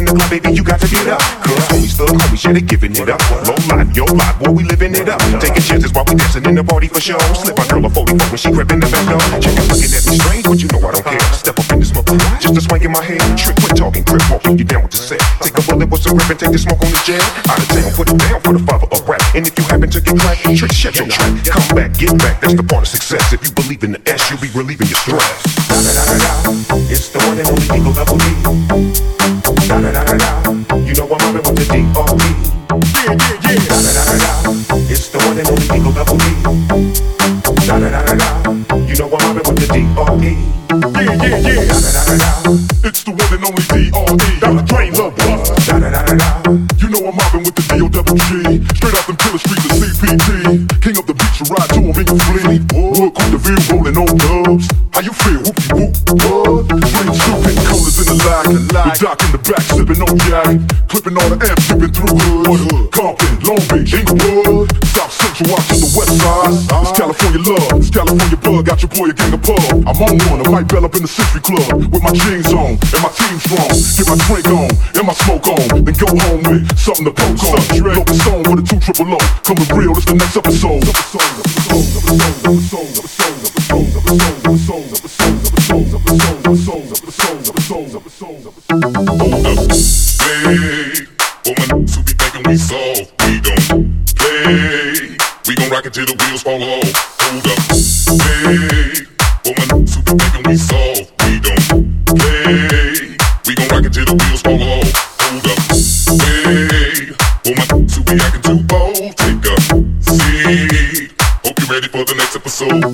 in the car, baby, you got to get up. We should have given it up. Low lot, yo live, where we living it up. Taking chances while we dancing in the party for show. Slip my girl a 44 when she crept in the back door. Chickens looking at me strange, but you know I don't care. Step up in the a swank in my head. Trick, quit talking, crip, walking you down with the set. Take a bullet with some grip and take the smoke on the jet. Out of town, put it down for the father of rap. And if you happen to get cracked, trick, shut your trap. Come back, get back, that's the part of success. If you believe in the S, you'll be relieving your stress. Da da da da da, it's the one and only Eagle Double D. Da da da da da, you know I'm mobbing with the D R E. Yeah, yeah, yeah. Da da da da it's the one and only Eagle D. Da da da da you know the. Yeah, yeah, yeah. It's the one and only D.R.E. Dr. Dre Love Buster. da da da da da. You know I'm mobbing with the D.O.W.G. Straight off them killer streets of CPT. King of the beach, you ride to him in your fleet. Wood, cool the view, rolling on dubs. How you feel? Whoop whoop, what? Green suit, pink colors in the lag. We dock in the back, sipping on yak. Clipping all the amps, dipping through hood. Compton, Long Beach, Inglewood. South Central out to the west side. It's California love, it's California bug. Got your boy a gang of pub. I'm on one, I might bell up in the Century Club. With my jeans on, and my team strong. Get my drink on, and my smoke on. Then go home with something to poke on. Local song with a two triple O. Coming real, it's the next episode. Hold up, hey, woman, who be thinking we soft, we don't play. It the wheels fall off. Hold up, hey, woman, who be thinking we soft, we don't play. We gon' rock it till the wheels fall off. Hold up, hey, woman, who be acting too bold, take a seat. Hope you're ready for the next episode.